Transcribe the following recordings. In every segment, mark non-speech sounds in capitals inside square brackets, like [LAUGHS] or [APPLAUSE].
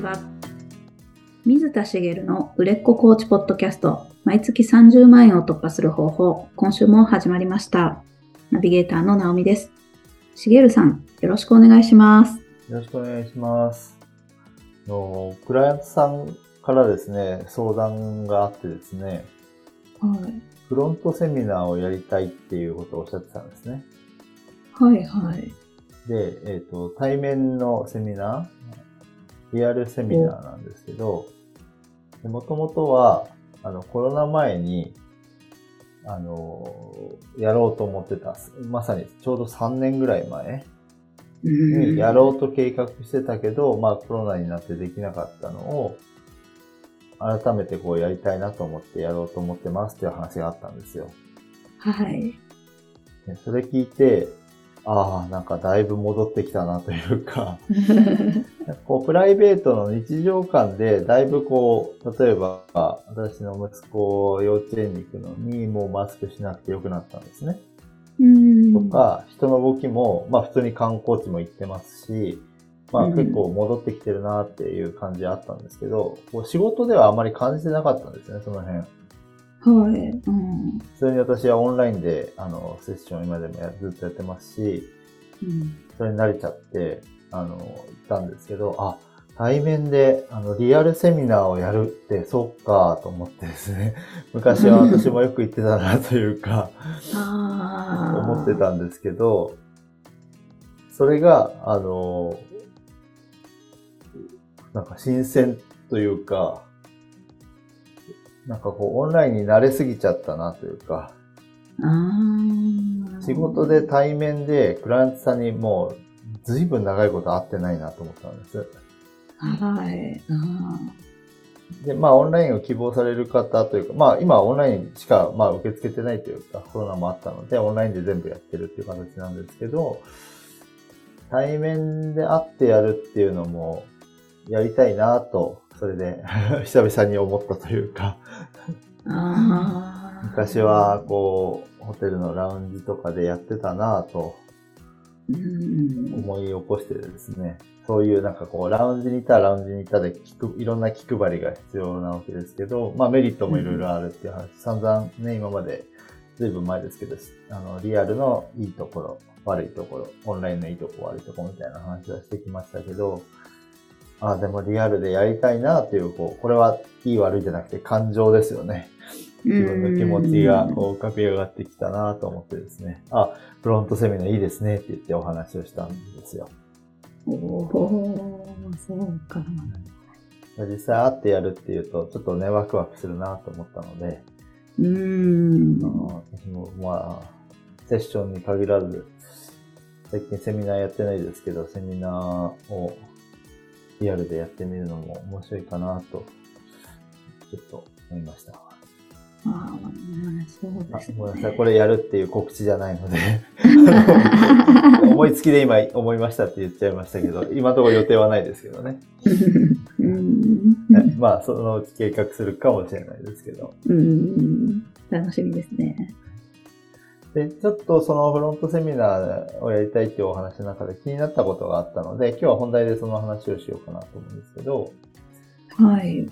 ちは。水田茂の売れっ子コーチポッドキャスト、毎月30万円を突破する方法、今週も始まりました。ナビゲーターの直美です。茂さん、よろしくお願いします。よろしくお願いします。あのクライアントさんからですね、相談があってですね、はい。フロントセミナーをやりたいっていうことをおっしゃってたんですね。はいはい。で、えっ、と、対面のセミナー、リアルセミナーなんですけど、もともとは、あの、コロナ前に、あの、やろうと思ってた、まさにちょうど3年ぐらい前にやろうと計画してたけど、まあコロナになってできなかったのを、改めてこうやりたいなと思ってやろうと思ってますっていう話があったんですよ。はい。でそれ聞いて、ああ、なんかだいぶ戻ってきたなというか、[LAUGHS] こうプライベートの日常感でだいぶこう、例えば私の息子幼稚園に行くのにもうマスクしなくてよくなったんですね。うんとか、人の動きも、まあ普通に観光地も行ってますし、まあうん結構戻ってきてるなっていう感じあったんですけど、こう仕事ではあまり感じてなかったんですね、その辺。はい。うん。普通に私はオンラインで、あの、セッション今でもやずっとやってますし、うんそれに慣れちゃって、あの、行ったんですけど、あ、対面で、あの、リアルセミナーをやるって、そっか、と思ってですね。[LAUGHS] 昔は私もよく行ってたな、というか。思ってたんですけど、それが、あの、なんか新鮮というか、なんかこう、オンラインに慣れすぎちゃったなというか。仕事で対面でクライアントさんにもう、ずいぶん長いこと会ってないなと思ったんです。はい。あで、まあ、オンラインを希望される方というか、まあ、今はオンラインしか、まあ、受け付けてないというか、コロナもあったので、オンラインで全部やってるっていう形なんですけど、対面で会ってやるっていうのも、やりたいなと、それで、[LAUGHS] 久々に思ったというか。昔は、こう、ホテルのラウンジとかでやってたなとうん。思い起こしてですね、そういうなんかこう、ラウンジにいたらラウンジにいたで聞く、いろんな気配りが必要なわけですけど、まあメリットもいろいろあるっていう話、散々ね、今まで、ずいぶん前ですけど、あの、リアルのいいところ、悪いところ、オンラインのいいとこ、悪いとこみたいな話はしてきましたけど、ああ、でもリアルでやりたいなっていう、こう、これはいい悪いじゃなくて感情ですよね。自分の気持ちがこう浮かび上がってきたなと思ってですね。あ、フロントセミナーいいですねって言ってお話をしたんですよ。おおー、そうか。実際会ってやるっていうと、ちょっとね、ワクワクするなと思ったので、うーん私もまあ、セッションに限らず、最近セミナーやってないですけど、セミナーをリアルでやってみるのも面白いかなと、ちょっと思いました。ああ、そうあですね。ごめんなさい、これやるっていう告知じゃないので、[LAUGHS] 思いつきで今思いましたって言っちゃいましたけど、今のところ予定はないですけどね。うん。まあ、そのうち計画するかもしれないですけど。うん。楽しみですね。で、ちょっとそのフロントセミナーをやりたいっていうお話の中で気になったことがあったので、今日は本題でその話をしようかなと思うんですけど、はい。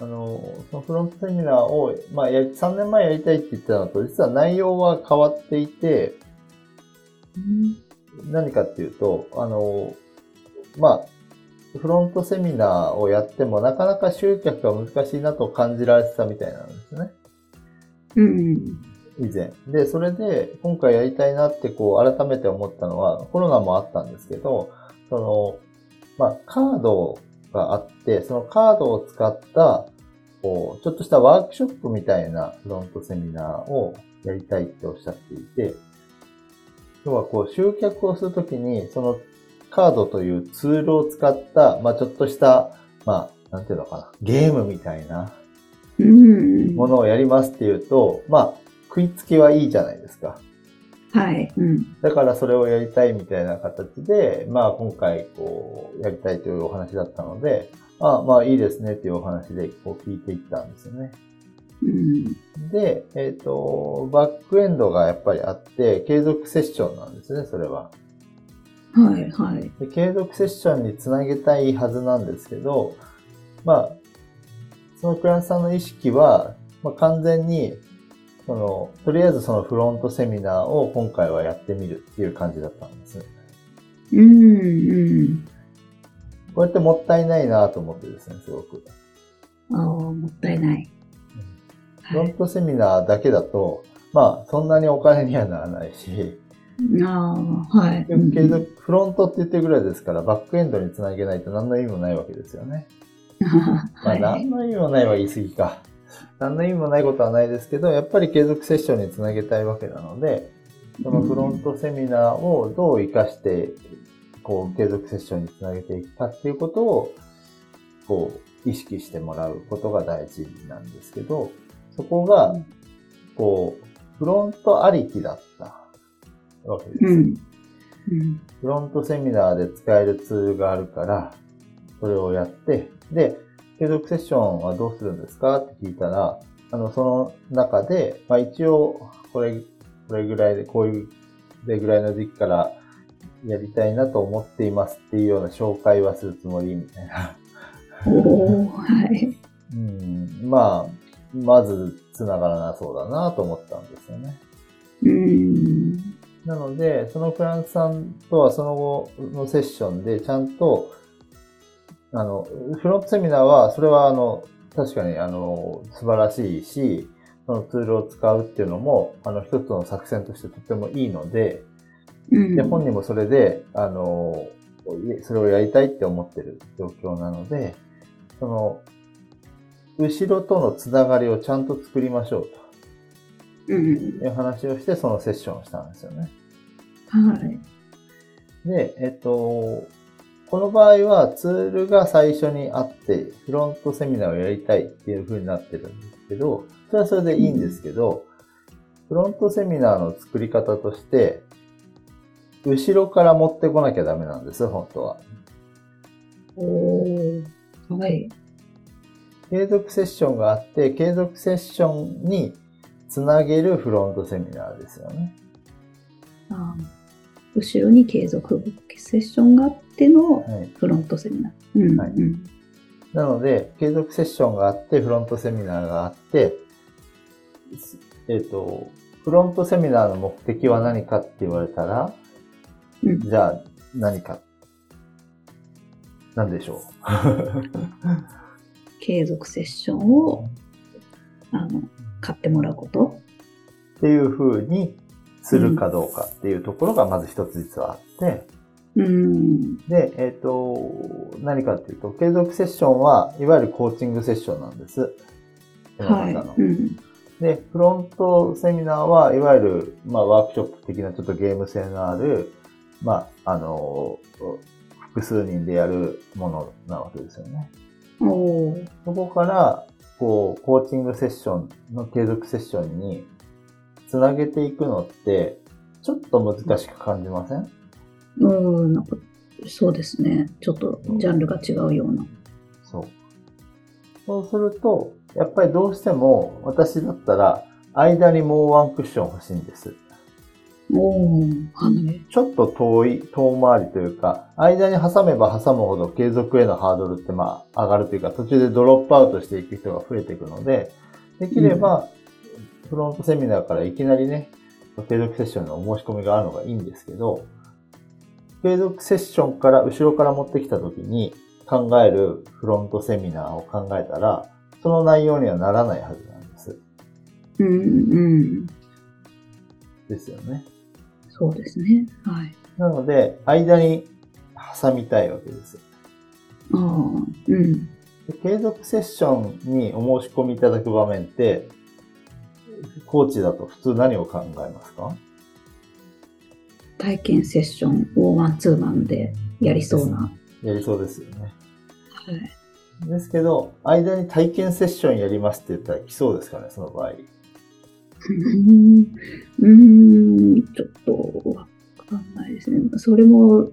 あの、そのフロントセミナーを、まあ、や3年前やりたいって言ってたのと、実は内容は変わっていて、何かっていうと、あの、まあ、フロントセミナーをやってもなかなか集客が難しいなと感じられてたみたいなんですね。うん。以前。で、それで今回やりたいなってこう改めて思ったのは、コロナもあったんですけど、その、まあ、カードがあって、そのカードを使った、こう、ちょっとしたワークショップみたいなフロントセミナーをやりたいっておっしゃっていて、要はこう、集客をするときに、そのカードというツールを使った、まあ、ちょっとした、まあ、なんていうのかな、ゲームみたいなうん。ものをやりますっていうと、まあ、食いつきはいいじゃないですか。はい。うん。だからそれをやりたいみたいな形で、まあ今回こう、やりたいというお話だったので、あまあいいですねっていうお話でこう聞いていったんですよね。うん。で、えっ、と、バックエンドがやっぱりあって、継続セッションなんですね、それは。はい、はい。で継続セッションにつなげたいはずなんですけど、まあ、そのクライアントさんの意識は、まあ、完全に、その、とりあえずそのフロントセミナーを今回はやってみるっていう感じだったんです。うん、うん。これってもったいないなと思ってですね、すごく。ああ、もったいない。はい。フロントセミナーだけだと、まあ、そんなにお金にはならないし、ああ、はい。でも継続、フロントって言ってるぐらいですから、バックエンドにつなげないと何の意味もないわけですよね。[LAUGHS] まあ、はい。何の意味もないは言い過ぎか。何の意味もないことはないですけど、やっぱり継続セッションにつなげたいわけなので、そのフロントセミナーをどう活かして、こう、継続セッションにつなげていくかっていうことを、こう、意識してもらうことが大事なんですけど、そこが、こう、フロントありきだったわけです。うん。うん。フロントセミナーで使えるツールがあるから、それをやって、で、継続セッションはどうするんですか？って聞いたら、あの、その中で、まあ一応、これ、これぐらいで、こういう、でぐらいの時期からやりたいなと思っていますっていうような紹介はするつもりみたいな。おー、はい。うん、まあ、まず繋がらなそうだなと思ったんですよね。うん。なので、そのクラントさんとはその後のセッションでちゃんと、あの、フロントセミナーは、それはあの、確かにあの、素晴らしいし、そのツールを使うっていうのも、あの、一つの作戦としてとてもいいので、うん。で、本人もそれで、あの、それをやりたいって思ってる状況なので、その、後ろとのつながりをちゃんと作りましょううん。という話をして、そのセッションをしたんですよね。はい。で、えっと、この場合はツールが最初にあって、フロントセミナーをやりたいっていう風になってるんですけど、それはそれでいいんですけど、フロントセミナーの作り方として、後ろから持ってこなきゃダメなんです、本当は。おー、はい。継続セッションがあって、継続セッションにつなげるフロントセミナーですよね。あー後ろに継続セッションがあってのはい。フロントセミナー。うん。はいうん。なので、継続セッションがあって、フロントセミナーがあって、えっ、と、フロントセミナーの目的は何かって言われたら、うんじゃあ何か。何でしょ [LAUGHS] [LAUGHS] 継続セッションを、あの、買ってもらうこと。うっていう風にするかどうかっていうところがまず一つ実はあって、うん。で、えっ、と、何かっていうと、継続セッションはいわゆるコーチングセッションなんです。はい。うん。で、フロントセミナーはいわゆる、まあ、ワークショップ的なちょっとゲーム性のある、まあ、あの、複数人でやるものなわけですよね。そこから、こう、コーチングセッションの継続セッションにつなげていくのって、ちょっと難しく感じません？うん、なんか、そうですね。ちょっとジャンルが違うような。そう。そうすると、やっぱりどうしても私だったら、間にもうワンクッション欲しいんです。おー。はい。ちょっと遠い、遠回りというか、間に挟めば挟むほど継続へのハードルってまあ上がるというか、途中でドロップアウトしていく人が増えていくので、できれば、フロントセミナーからいきなりね、継続セッションのお申し込みがあるのがいいんですけど、継続セッションから後ろから持ってきたときに考えるフロントセミナーを考えたら、その内容にはならないはずなんです。うん、うん。ですよね。そうですね。はい。なので、間に挟みたいわけです。ああ、うん。で継続セッションにお申し込みいただく場面って、コーチだと普通何を考えますか？体験セッションをワンツーマンでやりそうな。やりそうですよね。はい。ですけど、間に体験セッションやりますって言ったら来そうですかね、その場合。[LAUGHS] うーん、うーんちょっとわかんないですね。それも、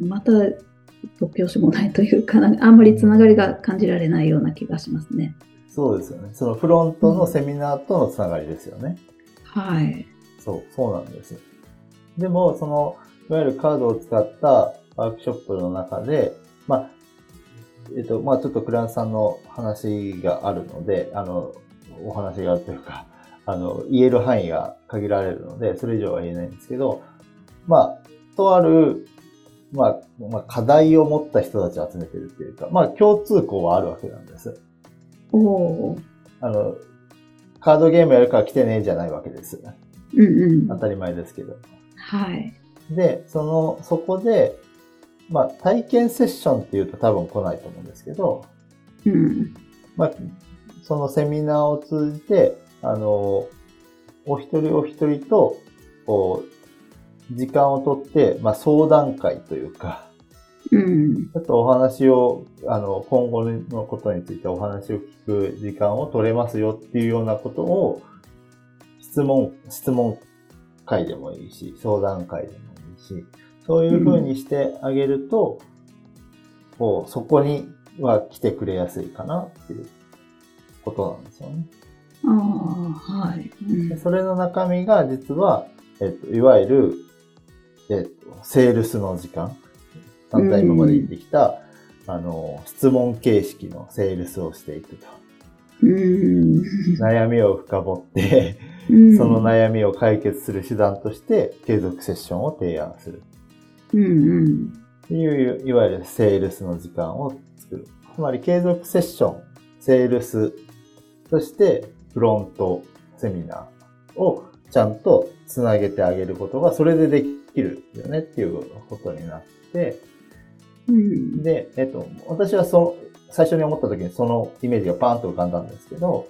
また突拍子もないというか、なんかあんまりつながりが感じられないような気がしますね。そうですよね。そのフロントのセミナーとのつながりですよね。はい。そう、そうなんです。でも、その、わゆるカードを使ったワークショップの中で、まあ、えっと、まあちょっとクランさんの話があるので、あの、お話があるというか、[LAUGHS] あの、言える範囲が限られるので、それ以上は言えないんですけど、まあ、とある、まあ、まあ、課題を持った人たちを集めてるっていうか、まあ、共通項はあるわけなんです。あの、カードゲームやるから来てねじゃないわけです。うんうん。当たり前ですけど。はい。で、その、そこで、まあ、体験セッションっていうと多分来ないと思うんですけど、うん。まあ、そのセミナーを通じて、あの、お一人お一人と、こう、時間をとって、まあ、相談会というか、うん。ちょっとお話を、あの、今後のことについてお話を聞く時間を取れますよっていうようなことを、質問、質問会でもいいし、相談会でもいいし、そういう風にしてあげると、うん、こう、そこには来てくれやすいかなっていうことなんですよね。ああ、はい、うん、それの中身が実は、えっと、いわゆる、えっと、セールスの時間。散々今まで言ってきた、うん、あの、質問形式のセールスをしていくと。うん、悩みを深掘ってその悩みを解決する手段として継続セッションを提案する。うんうん。っていう、いわゆるセールスの時間を作る。つまり継続セッション、セールス、そしてフロントセミナーをちゃんとつなげてあげることが、それでできるよねっていうことになって、うん、で、えっと、私はその、最初に思った時にそのイメージがパーンと浮かんだんですけど、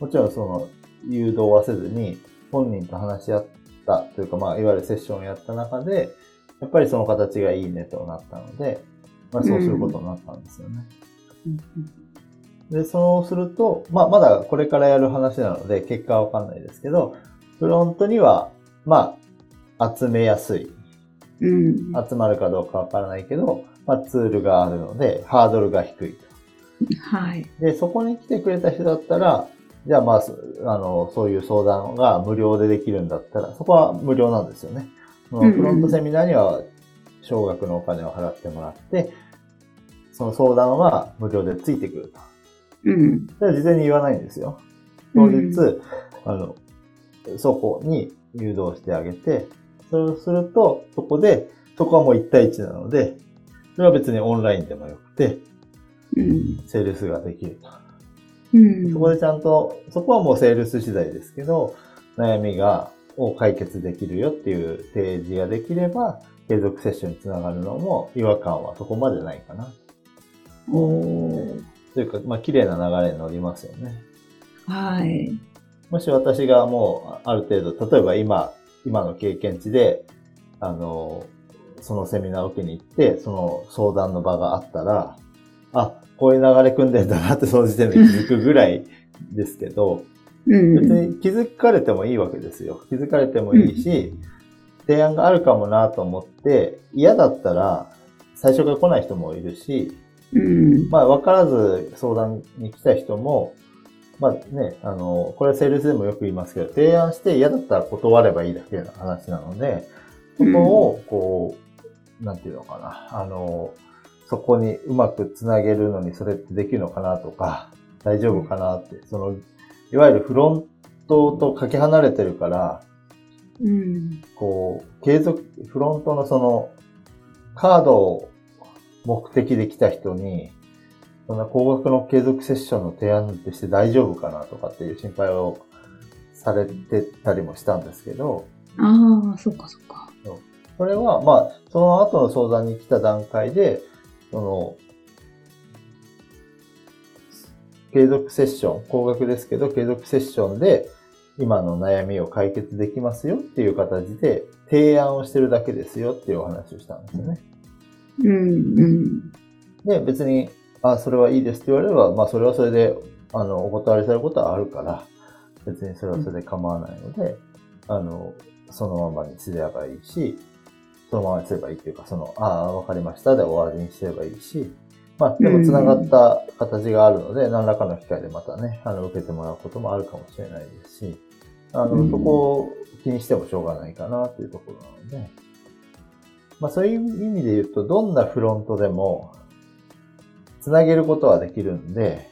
もちろんその誘導はせずに本人と話し合ったというか、まあ、いわゆるセッションをやった中で、やっぱりその形がいいねとなったので、まあ、そうすることになったんですよね。で、そうすると、まあ、まだこれからやる話なので、結果はわかんないですけど、フロントには、まあ、集めやすい。うん、集まるかどうかわからないけど、まあ、ツールがあるので、ハードルが低いと。はい。で、そこに来てくれた人だったら、じゃあまあ、あの、そういう相談が無料でできるんだったら、そこは無料なんですよね。フロントセミナーには少額のお金を払ってもらって、その相談は無料でついてくると。うん。それは事前に言わないんですよ。当日、うん、あの、そこに誘導してあげて、そうすると、そこで、そこはもう1対1なので、それは別にオンラインでもよくて、うん、セールスができると。うん、そこでちゃんと、そこはもうセールス次第ですけど、悩みがを解決できるよっていう提示ができれば、継続セッションにつながるのも違和感はそこまでないかな。おというか、まあ、綺麗な流れに乗りますよね。はい。もし私がもう、ある程度、例えば今、今の経験値で、あの、そのセミナーを受けに行って、その相談の場があったら、あ、こういう流れ組んでんだなってその時点で気づくぐらいですけど、うん、別に気づかれてもいいわけですよ。気づかれてもいいし、うん、提案があるかもなと思って、嫌だったら最初から来ない人もいるし、うん、まあ分からず相談に来た人も、まあね、あの、これはセールスでもよく言いますけど、提案して嫌だったら断ればいいだけの話なので、そこを、こう、なんていうのかな、あの、そこにうまくつなげるのにそれってできるのかなとか、大丈夫かなって、そのいわゆるフロントとかけ離れてるから、うん、こう、継続、フロントのその、カードを目的で来た人に、そんな高額の継続セッションの提案ってして大丈夫かなとかっていう心配をされてたりもしたんですけど。ああ、そっかそっか。それは、まあ、その後の相談に来た段階で、その、継続セッション、高額ですけど、継続セッションで今の悩みを解決できますよっていう形で提案をしてるだけですよっていうお話をしたんですよね。うん、うん。で、別に、あ、それはいいですって言われれば、まあそれはそれで、あの、お断りされることはあるから、別にそれはそれで構わないので、あの、そのままにすればいいし、そのままにすればいいっていうか、その、ああ、わかりました。で終わりにすればいいし、まあ、でも繋がった形があるので、何らかの機会でまたね、あの、受けてもらうこともあるかもしれないですし、あの、そこを気にしてもしょうがないかなっていうところなので、まあそういう意味で言うと、どんなフロントでも、つなげることはできるんで、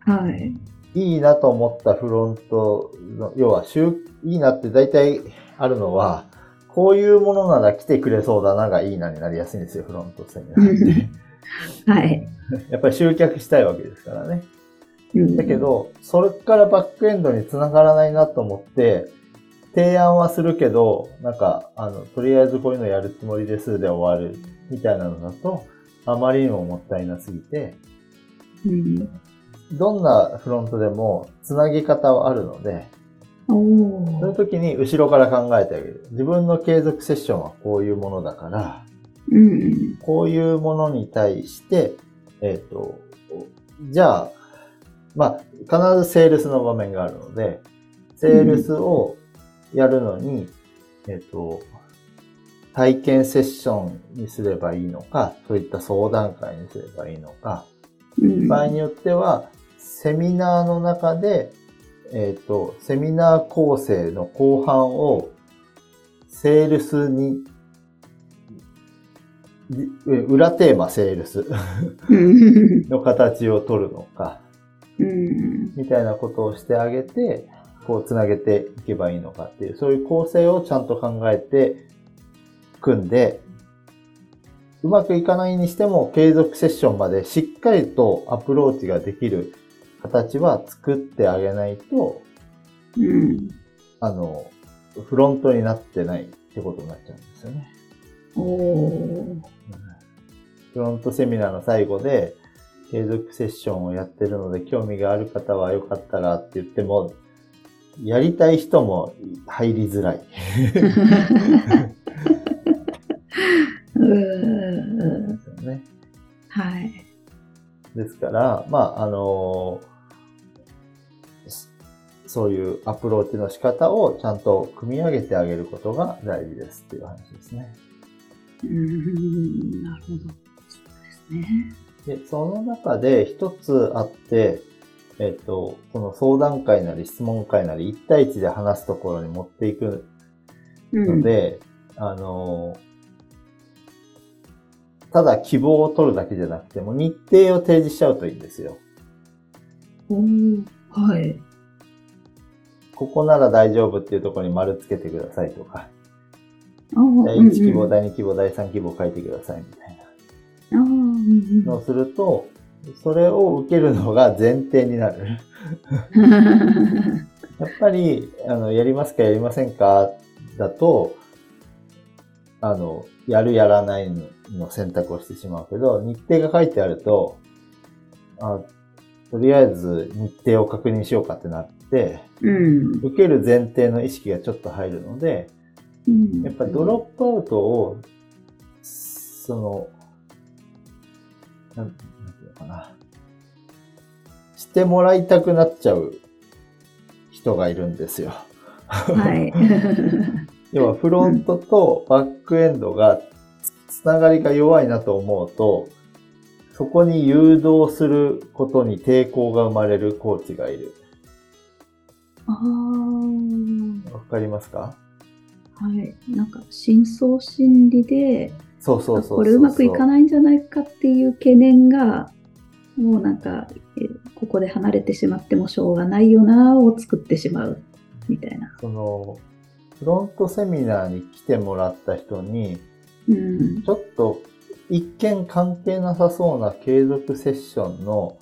はい。いいなと思ったフロントの、要は、集いいなって大体あるのは、こういうものなら来てくれそうだながいいなになりやすいんですよ、フロントセミナーって。はい。[LAUGHS] やっぱり集客したいわけですからね。うんだけ、ど、それからバックエンドに繋がらないなと思って、提案はするけど、なんか、あの、とりあえずこういうのやるつもりですで終わるみたいなのだと、あまりにももったいなすぎて、うん、どんなフロントでも繋ぎ方はあるので、おそういうー。時に後ろから考えてあげる。自分の継続セッションはこういうものだから、うん。こういうものに対して、えっ、と、じゃあ、まあ、必ずセールスの場面があるので、セールスをやるのに、えっ、と、体験セッションにすればいいのか、そういった相談会にすればいいのか、うん。場合によっては、セミナーの中で、えっ、と、セミナー構成の後半を、セールスに、じ裏テーマセールスうん。の形を取るのか、うん。みたいなことをしてあげて、こうつなげていけばいいのかっていう、そういう構成をちゃんと考えて、組んで、うまくいかないにしても継続セッションまでしっかりとアプローチができる形は作ってあげないと、うん。あの、フロントになってないってことになっちゃうんですよね。おー。フロントセミナーの最後で、継続セッションをやってるので、興味がある方はよかったらって言っても、やりたい人も入りづらい。うーですよね。はい。ですから、まあ、あのそそういうアプローチの仕方をちゃんと組み上げてあげることが大事ですっていう話ですね。うーん。なるほど。そうですね。で、その中で一つあって、えっ、と、この相談会なり質問会なり1対1で話すところに持っていくうんので、あの、ただ希望を取るだけじゃなくても日程を提示しちゃうといいんですよ。おー。はい。ここなら大丈夫っていうところに丸つけてくださいとか、第1希望、うん第2希望、第3希望書いてくださいみたいなのをすると、それを受けるのが前提になる。うん。やっぱり、あの、やりますかやりませんかだと、あの、やるやらないの選択をしてしまうけど、日程が書いてあると、あとりあえず日程を確認しようかってなって、うん。受ける前提の意識がちょっと入るので、うんやっぱりドロップアウトを、その、なんていうのかな。してもらいたくなっちゃう人がいるんですよ。はい。[LAUGHS] 要はフロントとバックエンドがつながりが弱いなと思うと、そこに誘導することに抵抗が生まれるコーチがいる。ああ。わかりますか？はい。なんか、深層心理で、そうそうそう。これうまくいかないんじゃないかっていう懸念が、もうなんか、えここで離れてしまってもしょうがないよなを作ってしまうみたいな。その、フロントセミナーに来てもらった人に、うん。ちょっと一見関係なさそうな継続セッションの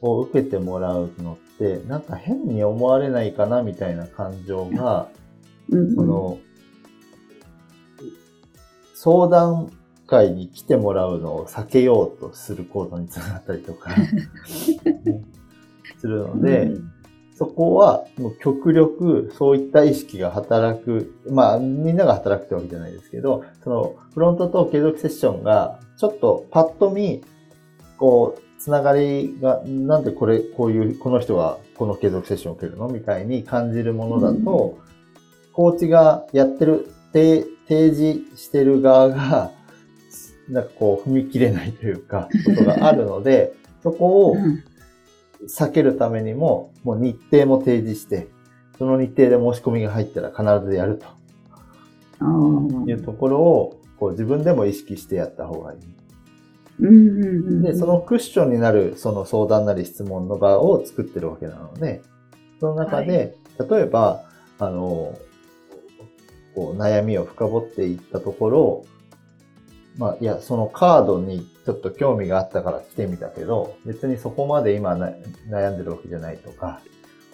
を受けてもらうのって、なんか変に思われないかなみたいな感情が、うん、その、相談会に来てもらうのを避けようとする行動につながったりとか [LAUGHS] するので、うんそこはもう極力そういった意識が働く、まあみんなが働くってわけじゃないですけど、そのフロントと継続セッションがちょっとパッと見、こう、つながりが、なんでこれ、こういう、この人がこの継続セッションを受けるの？みたいに感じるものだと、コーチがやってる、提示してる側が、なんかこう踏み切れないというか、ことがあるので、そこを避けるためにも、もう日程も提示して、その日程で申し込みが入ったら必ずやると。いうところを、こう自分でも意識してやった方がいい。で、そのクッションになるその相談なり質問の場を作ってるわけなので、その中で、例えば、あの、こう悩みを深掘っていったところ、まあ、いや、そのカードにちょっと興味があったから来てみたけど、別にそこまで今な悩んでるわけじゃないとか、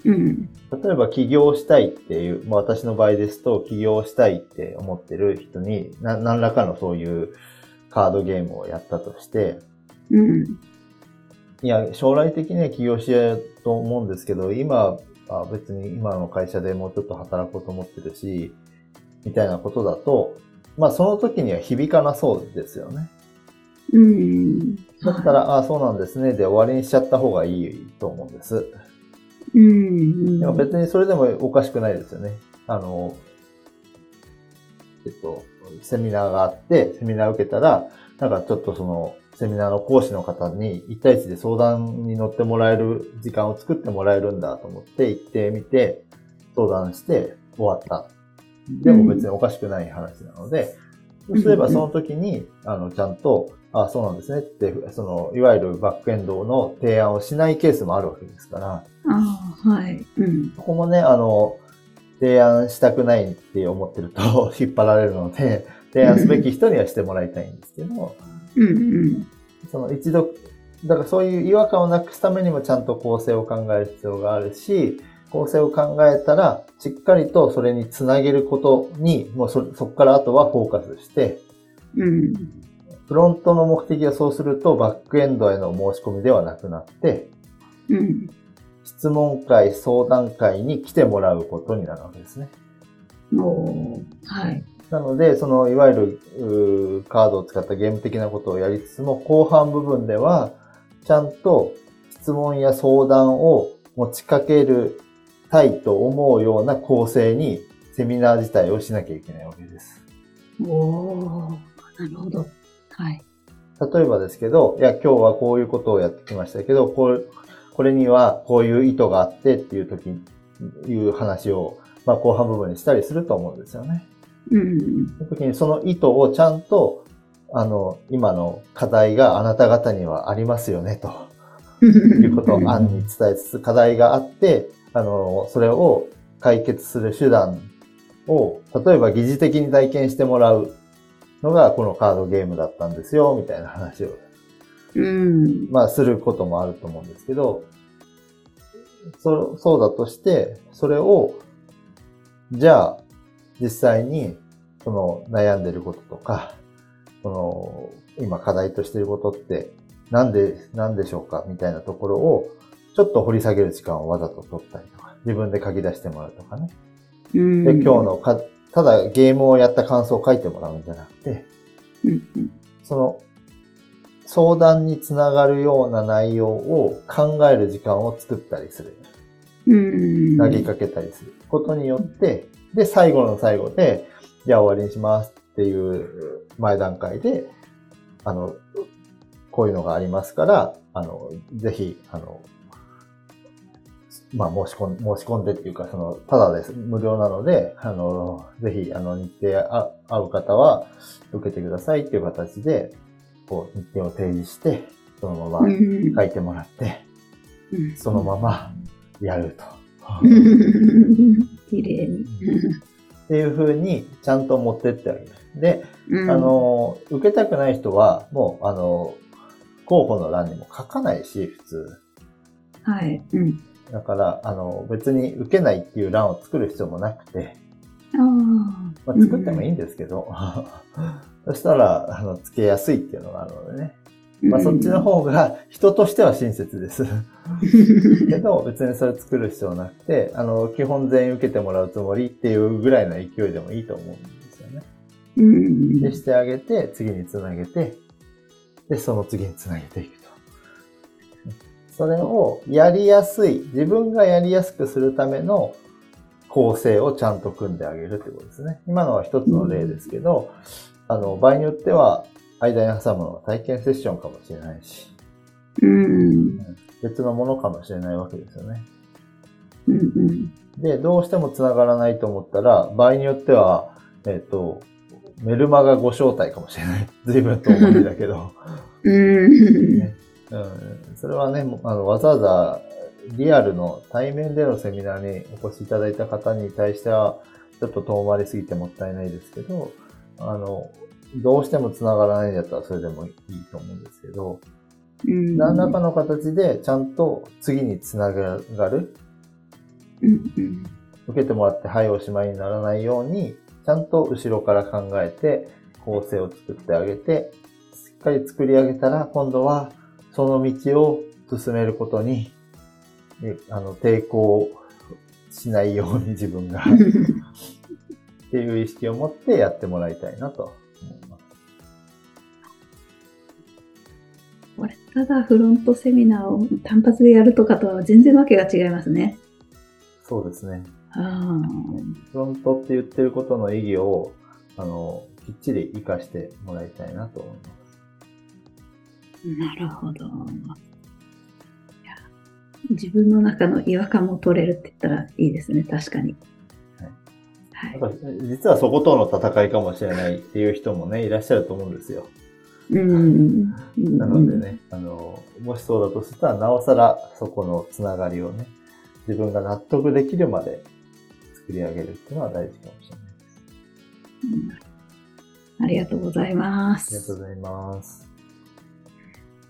うん。例えば起業したいっていう、まあ、私の場合ですと起業したいって思ってる人にな何らかのそういうカードゲームをやったとして、うん。いや、将来的には起業しようと思うんですけど、今は別に今の会社でもうちょっと働こうと思ってるし、みたいなことだと、まあその時には響かなそうですよね。うん。だったら、ああ、そうなんですね。で終わりにしちゃった方がいいと思うんです。うん。でも別にそれでもおかしくないですよね。あの、えっと、セミナーがあって、セミナー受けたら、なんかちょっとその、セミナーの講師の方に1対1で相談に乗ってもらえる時間を作ってもらえるんだと思って行ってみて、相談して終わった。でも別におかしくない話なので、そうすればその時に、あの、ちゃんと、あそうなんですねって、その、いわゆるバックエンドの提案をしないケースもあるわけですから、ああ、はい。うん。ここもね、あの、提案したくないって思ってると [LAUGHS] 引っ張られるので、提案すべき人にはしてもらいたいんですけど、うんうん。その一度、だからそういう違和感をなくすためにもちゃんと構成を考える必要があるし、構成を考えたら、しっかりとそれにつなげることに、もうそ、そこからあとはフォーカスして、うん。フロントの目的がそうすると、バックエンドへの申し込みではなくなって、うん。質問会、相談会に来てもらうことになるわけですね。おーはい。なので、その、いわゆる、カードを使ったゲーム的なことをやりつつも、後半部分では、ちゃんと質問や相談を持ちかけるたいと思うような構成に、セミナー自体をしなきゃいけないわけです。おーなるほど。はい。例えばですけど、いや、今日はこういうことをやってきましたけど、これ、これにはこういう意図があってっていう時に、いう話を、まあ、後半部分にしたりすると思うんですよね。うん。その時にその意図をちゃんと、あの、今の課題があなた方にはありますよね、ということを案に伝えつつ、課題があって、あの、それを解決する手段を、例えば疑似的に体験してもらうのが、このカードゲームだったんですよ、みたいな話を、うん。まあ、することもあると思うんですけど、そそうだとして、それを、じゃあ、実際に、その悩んでることとか、その、今課題としていることって、なんで、なんでしょうかみたいなところを、ちょっと掘り下げる時間をわざと取ったりとか、自分で書き出してもらうとかね。うん。で、今日のか、ただゲームをやった感想を書いてもらうんじゃなくて。その、相談につながるような内容を考える時間を作ったりする。うん。投げかけたりすることによって、で、最後の最後で、じゃあ終わりにしますっていう前段階で、あの、こういうのがありますから、あの、ぜひ、あの、まあ、申し込ん、申し込んでっていうか、その、ただです。無料なので、あの、ぜひ、あの、日程あ合う方は受けてくださいっていう形で、こう、日程を提示して、そのままうん。書いてもらって、うんそのままやると。綺麗に。っていう風にちゃんと持ってってあげる。で、うんあ、の、受けたくない人は、もう、あの、候補の欄にも書かないし、普通。はい。うん。だから、あの、別に受けないっていう欄を作る必要もなくて。まあ、作ってもいいんですけど、[LAUGHS] そしたら、あの、つけやすいっていうのがあるのでね。まあ、そっちの方が人としては親切です。[LAUGHS] けど、別にそれ作る必要なくて、あの、基本全員受けてもらうつもりっていうぐらいの勢いでもいいと思うんですよね。うん。で、してあげて、次につなげて、で、その次につなげていくと。それをやりやすい、自分がやりやすくするための構成をちゃんと組んであげるってことですね。今のは一つの例ですけど、あの、場合によっては、間に挟むのは体験セッションかもしれないし、うん。別のものかもしれないわけですよね。うん。うん。で、どうしても繋がらないと思ったら、場合によっては、えっ、と、メルマガご招待かもしれない。[LAUGHS] 随分遠回りだけど。うん。ねうん、それはね、あのわざわざリアルの対面でのセミナーにお越しいただいた方に対しては、ちょっと遠回りすぎてもったいないですけど、あの、どうしても繋がらないんだったらそれでもいいと思うんですけど、何らかの形でちゃんと次につながる、受けてもらってはいおしまいにならないように、ちゃんと後ろから考えて構成を作ってあげて、しっかり作り上げたら今度はその道を進めることに、えあの、抵抗しないように自分がっていう意識を持ってやってもらいたいなと思います。これ、ただフロントセミナーを単発でやるとかとは全然わけが違いますね。そうですね。あフロントって言ってることの意義を、あの、きっちり活かしてもらいたいなと思います。あ、なるほど。いや自分の中の違和感も取れるって言ったらいいですね、確かに。はい。なんか実はそことの戦いかもしれないっていう人もね、いらっしゃると思うんですよ。うん。なのでね、あの、もしそうだとしたら、なおさらそこのつながりをね、自分が納得できるまで作り上げるっていうのは大事かもしれないです。うんありがとうございまありがとうす。ございます。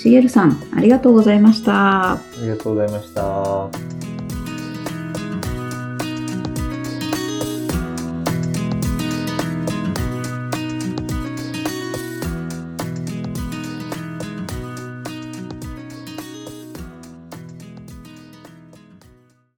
しげるさん、ありがとうございました。ありがとうございました。